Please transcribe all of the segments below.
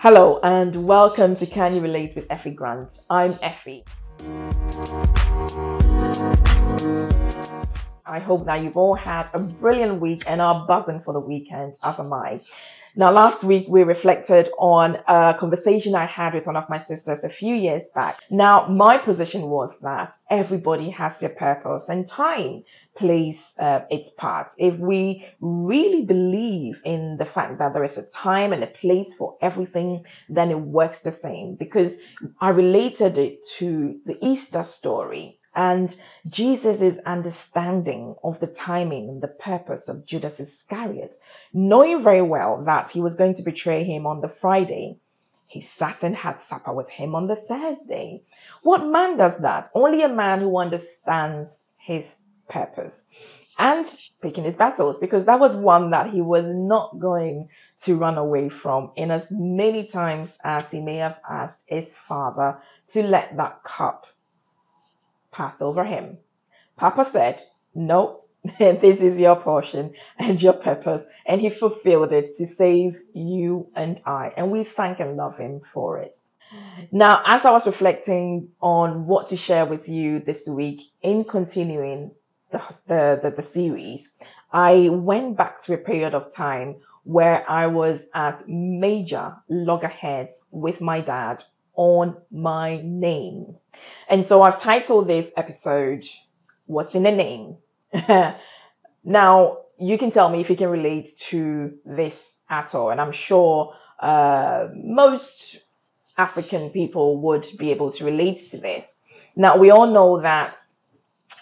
Hello and welcome to Can You Relate with Effie Grant. I'm Effie. I hope that you've all had a brilliant week and are buzzing for the weekend, as am I. Now, last week we reflected on a conversation I had with one of my sisters a few years back. Now, my position was that everybody has their purpose and time plays uh, its part. If we really believe in the fact that there is a time and a place for everything, then it works the same because I related it to the Easter story and Jesus' understanding of the timing and the purpose of Judas Iscariot, knowing very well that he was going to betray him on the Friday, he sat and had supper with him on the Thursday. What man does that? Only a man who understands his purpose and picking his battles, because that was one that he was not going to run away from in as many times as he may have asked his father to let that cup pass over him. Papa said, No, this is your portion and your purpose. And he fulfilled it to save you and I. And we thank and love him for it. Now, as I was reflecting on what to share with you this week in continuing the, the, the, the series, I went back to a period of time where I was at major loggerheads with my dad on my name. And so I've titled this episode, What's in a Name? now, you can tell me if you can relate to this at all. And I'm sure uh, most African people would be able to relate to this. Now, we all know that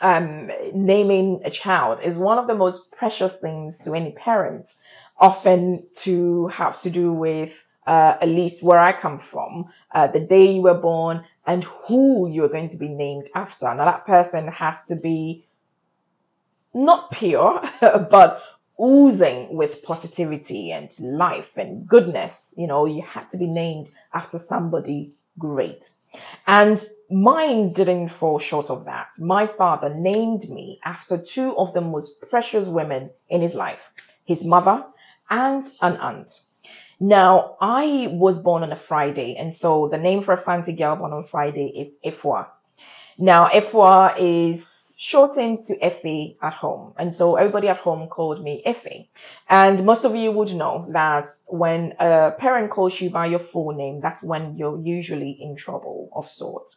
um, naming a child is one of the most precious things to any parent, often to have to do with uh, at least where I come from, uh, the day you were born, and who you are going to be named after. Now, that person has to be not pure, but oozing with positivity and life and goodness. You know, you had to be named after somebody great. And mine didn't fall short of that. My father named me after two of the most precious women in his life his mother and an aunt. Now, I was born on a Friday, and so the name for a fancy girl born on Friday is Ifwa. Now, Ifwa is shortened to Effie at home, and so everybody at home called me Effie. And most of you would know that when a parent calls you by your full name, that's when you're usually in trouble of sorts.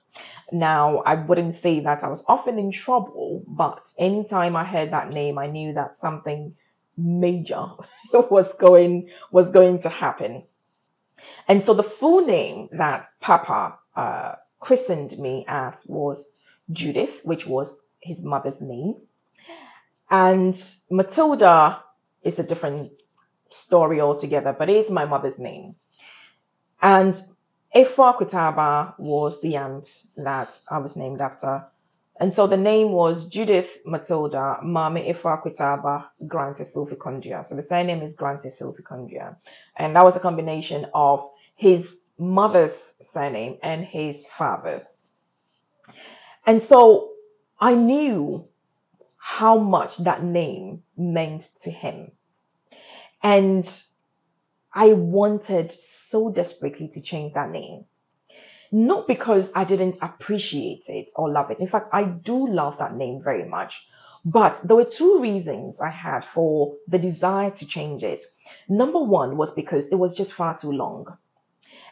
Now, I wouldn't say that I was often in trouble, but anytime I heard that name, I knew that something major was going was going to happen. And so the full name that Papa uh, christened me as was Judith, which was his mother's name. And Matilda is a different story altogether, but it is my mother's name. And Efwa Kutaba was the aunt that I was named after. And so the name was Judith Matilda Mame Ifa Kwitaba Grante Sulficondria. So the surname is Grante Sulficondria. And that was a combination of his mother's surname and his father's. And so I knew how much that name meant to him. And I wanted so desperately to change that name not because I didn't appreciate it or love it. In fact, I do love that name very much. But there were two reasons I had for the desire to change it. Number one was because it was just far too long.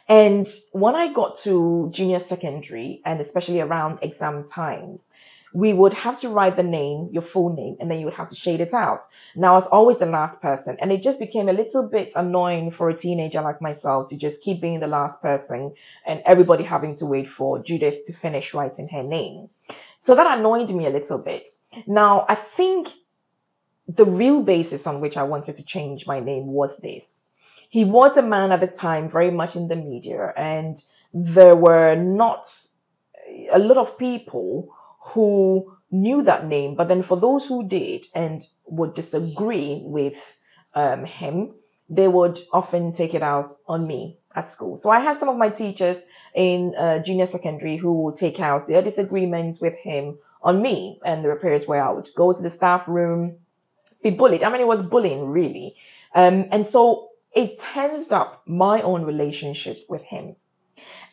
And when I got to junior secondary and especially around exam times, we would have to write the name, your full name, and then you would have to shade it out. Now, I was always the last person, and it just became a little bit annoying for a teenager like myself to just keep being the last person and everybody having to wait for Judith to finish writing her name. So that annoyed me a little bit. Now, I think the real basis on which I wanted to change my name was this. He was a man at the time very much in the media, and there were not a lot of people who knew that name, but then for those who did and would disagree with um, him, they would often take it out on me at school. So I had some of my teachers in uh, junior secondary who would take out their disagreements with him on me. And there were periods where I would go to the staff room, be bullied. I mean, it was bullying really. Um, and so it tensed up my own relationship with him.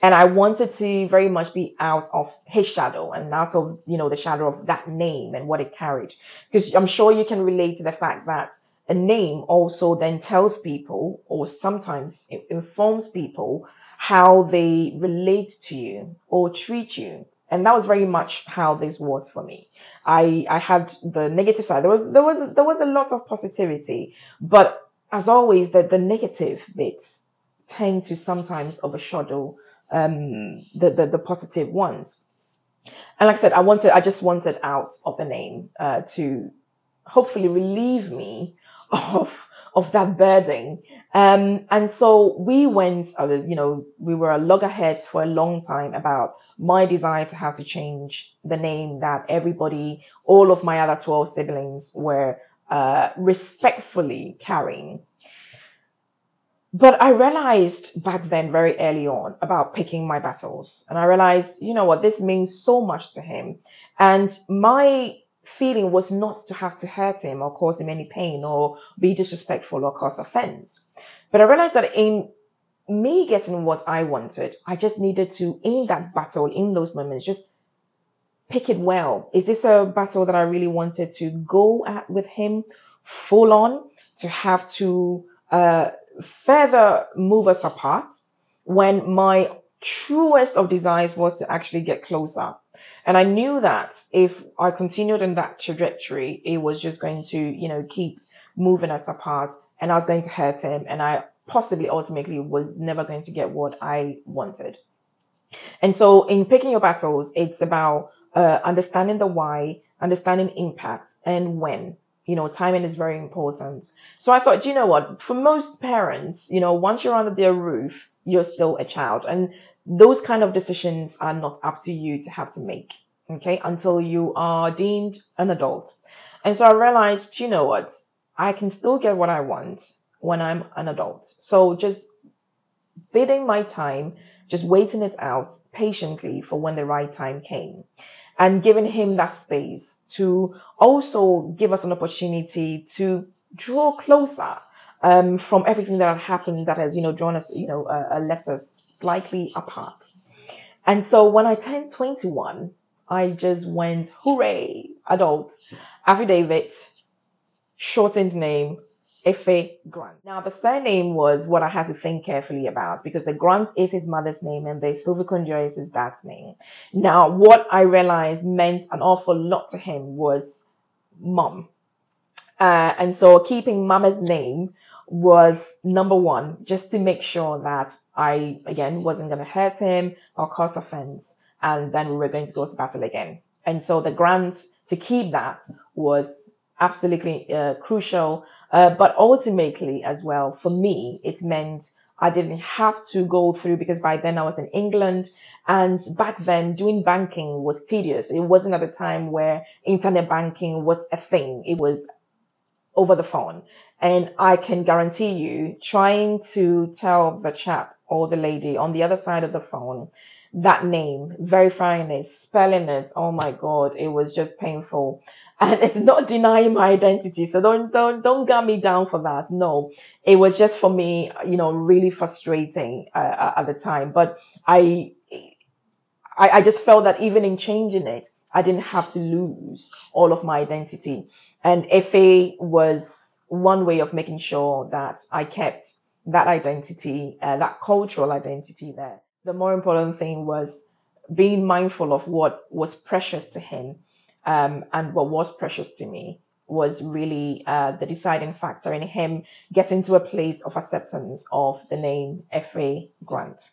And I wanted to very much be out of his shadow and out of, you know, the shadow of that name and what it carried. Because I'm sure you can relate to the fact that a name also then tells people or sometimes informs people how they relate to you or treat you. And that was very much how this was for me. I, I had the negative side. There was, there was, there was a lot of positivity, but as always, the, the negative bits tend to sometimes overshadow um, the, the, the positive ones. And like I said, I wanted, I just wanted out of the name uh, to hopefully relieve me of of that burden. Um, and so we went, uh, you know, we were a loggerheads for a long time about my desire to have to change the name that everybody, all of my other 12 siblings were uh, respectfully carrying. But I realized back then, very early on, about picking my battles. And I realized, you know what, this means so much to him. And my feeling was not to have to hurt him or cause him any pain or be disrespectful or cause offense. But I realized that in me getting what I wanted, I just needed to, in that battle, in those moments, just pick it well. Is this a battle that I really wanted to go at with him full on to have to, uh, further move us apart when my truest of desires was to actually get closer. And I knew that if I continued in that trajectory, it was just going to, you know, keep moving us apart and I was going to hurt him. And I possibly ultimately was never going to get what I wanted. And so in picking your battles, it's about uh, understanding the why, understanding impact and when you know, timing is very important. So I thought, you know what, for most parents, you know, once you're under their roof, you're still a child. And those kind of decisions are not up to you to have to make. Okay. Until you are deemed an adult. And so I realized, you know what, I can still get what I want when I'm an adult. So just bidding my time, just waiting it out patiently for when the right time came and giving him that space to also give us an opportunity to draw closer um, from everything that had happened that has, you know, drawn us, you know, uh, uh left us slightly apart. And so when I turned 21, I just went, hooray, adult, affidavit, shortened name, Effie Grant. Now, the surname was what I had to think carefully about because the Grant is his mother's name and the Silvikunjo is his dad's name. Now, what I realized meant an awful lot to him was mom. Uh, and so keeping mama's name was number one, just to make sure that I, again, wasn't going to hurt him or cause offense. And then we were going to go to battle again. And so the grant to keep that was absolutely uh, crucial uh, but ultimately, as well, for me, it meant I didn't have to go through because by then I was in England and back then doing banking was tedious. It wasn't at a time where internet banking was a thing. It was over the phone. And I can guarantee you trying to tell the chap or the lady on the other side of the phone that name, verifying it, spelling it. Oh my God. It was just painful and it's not denying my identity. So don't don't don't gut me down for that. No, it was just for me, you know, really frustrating uh, at the time. But I, I I just felt that even in changing it, I didn't have to lose all of my identity. And Effie was one way of making sure that I kept that identity, uh, that cultural identity there. The more important thing was being mindful of what was precious to him um, and what was precious to me was really uh, the deciding factor in him getting to a place of acceptance of the name Effie Grant.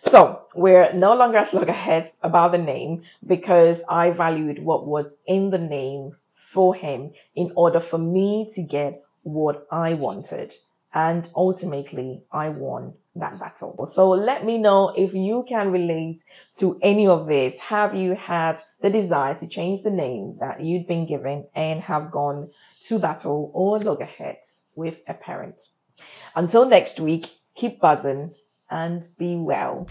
So we're no longer as loggerheads about the name because I valued what was in the name for him in order for me to get what I wanted. And ultimately, I won that battle. So let me know if you can relate to any of this. Have you had the desire to change the name that you'd been given and have gone to battle or loggerheads with a parent? Until next week, keep buzzing and be well.